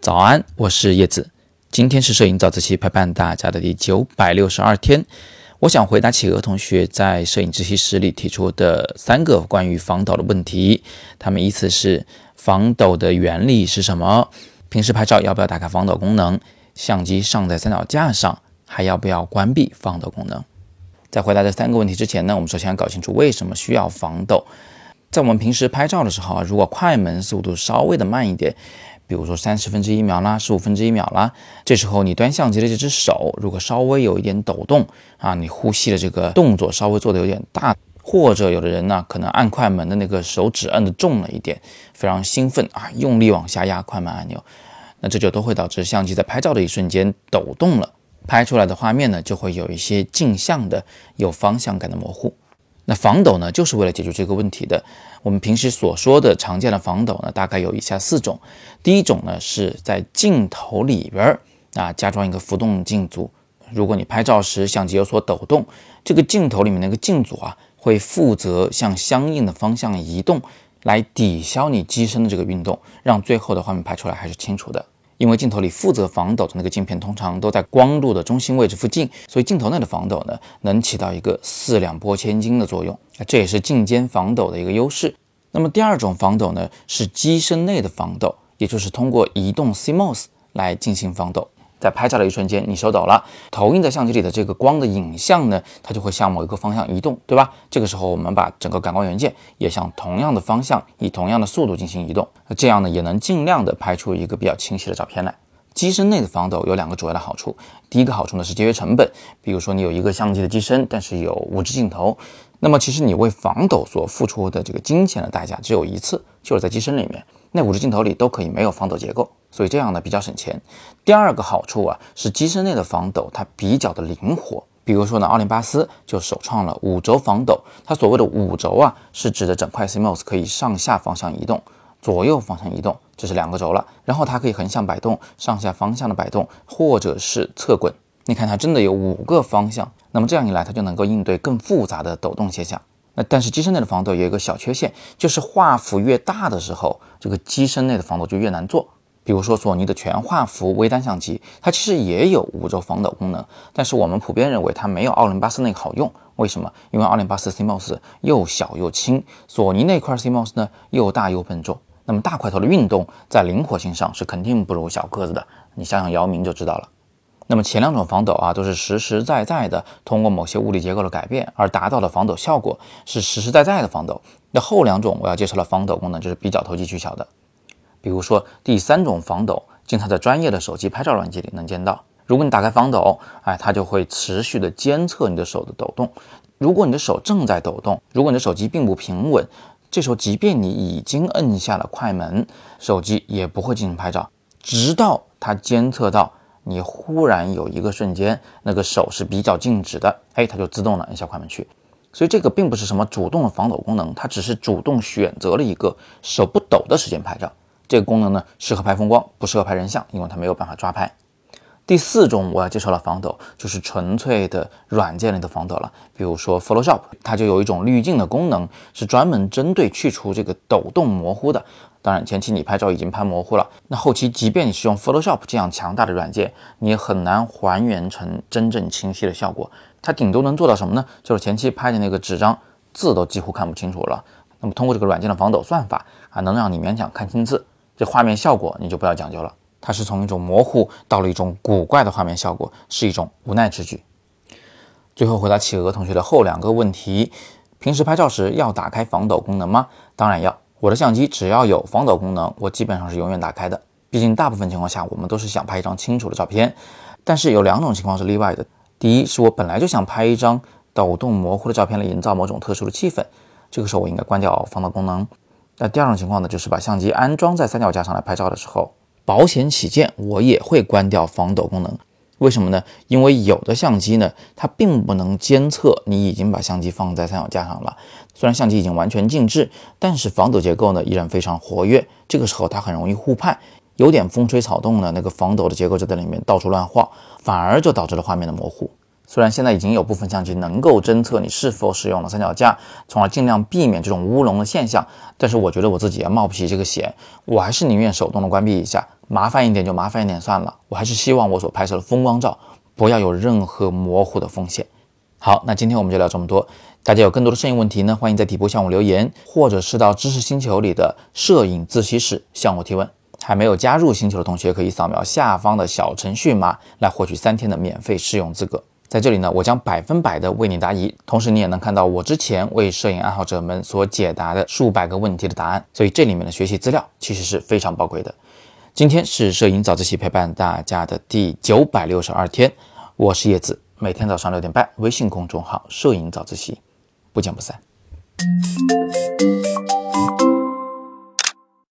早安，我是叶子。今天是摄影早自习陪伴大家的第九百六十二天。我想回答企鹅同学在摄影自习室里提出的三个关于防抖的问题。他们依次是：防抖的原理是什么？平时拍照要不要打开防抖功能？相机上在三脚架上还要不要关闭防抖功能？在回答这三个问题之前呢，我们首先要搞清楚为什么需要防抖。在我们平时拍照的时候啊，如果快门速度稍微的慢一点。比如说三十分之一秒啦，十五分之一秒啦，这时候你端相机的这只手如果稍微有一点抖动啊，你呼吸的这个动作稍微做的有点大，或者有的人呢可能按快门的那个手指摁的重了一点，非常兴奋啊，用力往下压快门按钮，那这就都会导致相机在拍照的一瞬间抖动了，拍出来的画面呢就会有一些镜像的、有方向感的模糊。那防抖呢，就是为了解决这个问题的。我们平时所说的常见的防抖呢，大概有以下四种。第一种呢，是在镜头里边儿啊加装一个浮动镜组。如果你拍照时相机有所抖动，这个镜头里面那个镜组啊，会负责向相应的方向移动，来抵消你机身的这个运动，让最后的画面拍出来还是清楚的。因为镜头里负责防抖的那个镜片通常都在光路的中心位置附近，所以镜头内的防抖呢，能起到一个四两拨千斤的作用，这也是镜间防抖的一个优势。那么第二种防抖呢，是机身内的防抖，也就是通过移动 CMOS 来进行防抖。在拍照的一瞬间，你手抖了，投影在相机里的这个光的影像呢，它就会向某一个方向移动，对吧？这个时候，我们把整个感光元件也向同样的方向，以同样的速度进行移动，那这样呢，也能尽量的拍出一个比较清晰的照片来。机身内的防抖有两个主要的好处，第一个好处呢是节约成本，比如说你有一个相机的机身，但是有五支镜头，那么其实你为防抖所付出的这个金钱的代价只有一次，就是在机身里面。那五支镜头里都可以没有防抖结构，所以这样呢比较省钱。第二个好处啊是机身内的防抖它比较的灵活，比如说呢奥林巴斯就首创了五轴防抖。它所谓的五轴啊是指的整块 CMOS 可以上下方向移动，左右方向移动，这是两个轴了。然后它可以横向摆动，上下方向的摆动，或者是侧滚。你看它真的有五个方向，那么这样一来它就能够应对更复杂的抖动现象。那但是机身内的防抖有一个小缺陷，就是画幅越大的时候，这个机身内的防抖就越难做。比如说索尼的全画幅微单相机，它其实也有五轴防抖功能，但是我们普遍认为它没有奥林巴斯那个好用。为什么？因为奥林巴斯 CMOS 又小又轻，索尼那块 CMOS 呢又大又笨重。那么大块头的运动在灵活性上是肯定不如小个子的。你想想姚明就知道了。那么前两种防抖啊，都是实实在在的通过某些物理结构的改变而达到的防抖效果，是实实在在的防抖。那后两种我要介绍的防抖功能就是比较投机取巧的。比如说第三种防抖，经常在专业的手机拍照软件里能见到。如果你打开防抖，哎，它就会持续的监测你的手的抖动。如果你的手正在抖动，如果你的手机并不平稳，这时候即便你已经摁下了快门，手机也不会进行拍照，直到它监测到。你忽然有一个瞬间，那个手是比较静止的，哎，它就自动了按下快门去。所以这个并不是什么主动的防抖功能，它只是主动选择了一个手不抖的时间拍照。这个功能呢，适合拍风光，不适合拍人像，因为它没有办法抓拍。第四种我要介绍的防抖，就是纯粹的软件里的防抖了。比如说 Photoshop，它就有一种滤镜的功能，是专门针对去除这个抖动模糊的。当然，前期你拍照已经拍模糊了，那后期即便你使用 Photoshop 这样强大的软件，你也很难还原成真正清晰的效果。它顶多能做到什么呢？就是前期拍的那个纸张字都几乎看不清楚了。那么通过这个软件的防抖算法啊，能让你勉强看清字，这画面效果你就不要讲究了。它是从一种模糊到了一种古怪的画面效果，是一种无奈之举。最后回答企鹅同学的后两个问题：平时拍照时要打开防抖功能吗？当然要。我的相机只要有防抖功能，我基本上是永远打开的。毕竟大部分情况下，我们都是想拍一张清楚的照片。但是有两种情况是例外的：第一，是我本来就想拍一张抖动模糊的照片来营造某种特殊的气氛，这个时候我应该关掉防抖功能。那第二种情况呢，就是把相机安装在三脚架上来拍照的时候。保险起见，我也会关掉防抖功能。为什么呢？因为有的相机呢，它并不能监测你已经把相机放在三脚架上了。虽然相机已经完全静置，但是防抖结构呢依然非常活跃。这个时候它很容易互判，有点风吹草动呢，那个防抖的结构就在里面到处乱晃，反而就导致了画面的模糊。虽然现在已经有部分相机能够侦测你是否使用了三脚架，从而尽量避免这种乌龙的现象，但是我觉得我自己也冒不起这个险，我还是宁愿手动的关闭一下，麻烦一点就麻烦一点算了。我还是希望我所拍摄的风光照不要有任何模糊的风险。好，那今天我们就聊这么多。大家有更多的摄影问题呢，欢迎在底部向我留言，或者是到知识星球里的摄影自习室向我提问。还没有加入星球的同学，可以扫描下方的小程序码来获取三天的免费试用资格。在这里呢，我将百分百的为你答疑，同时你也能看到我之前为摄影爱好者们所解答的数百个问题的答案。所以这里面的学习资料其实是非常宝贵的。今天是摄影早自习陪伴大家的第九百六十二天，我是叶子，每天早上六点半，微信公众号“摄影早自习”。不见不散。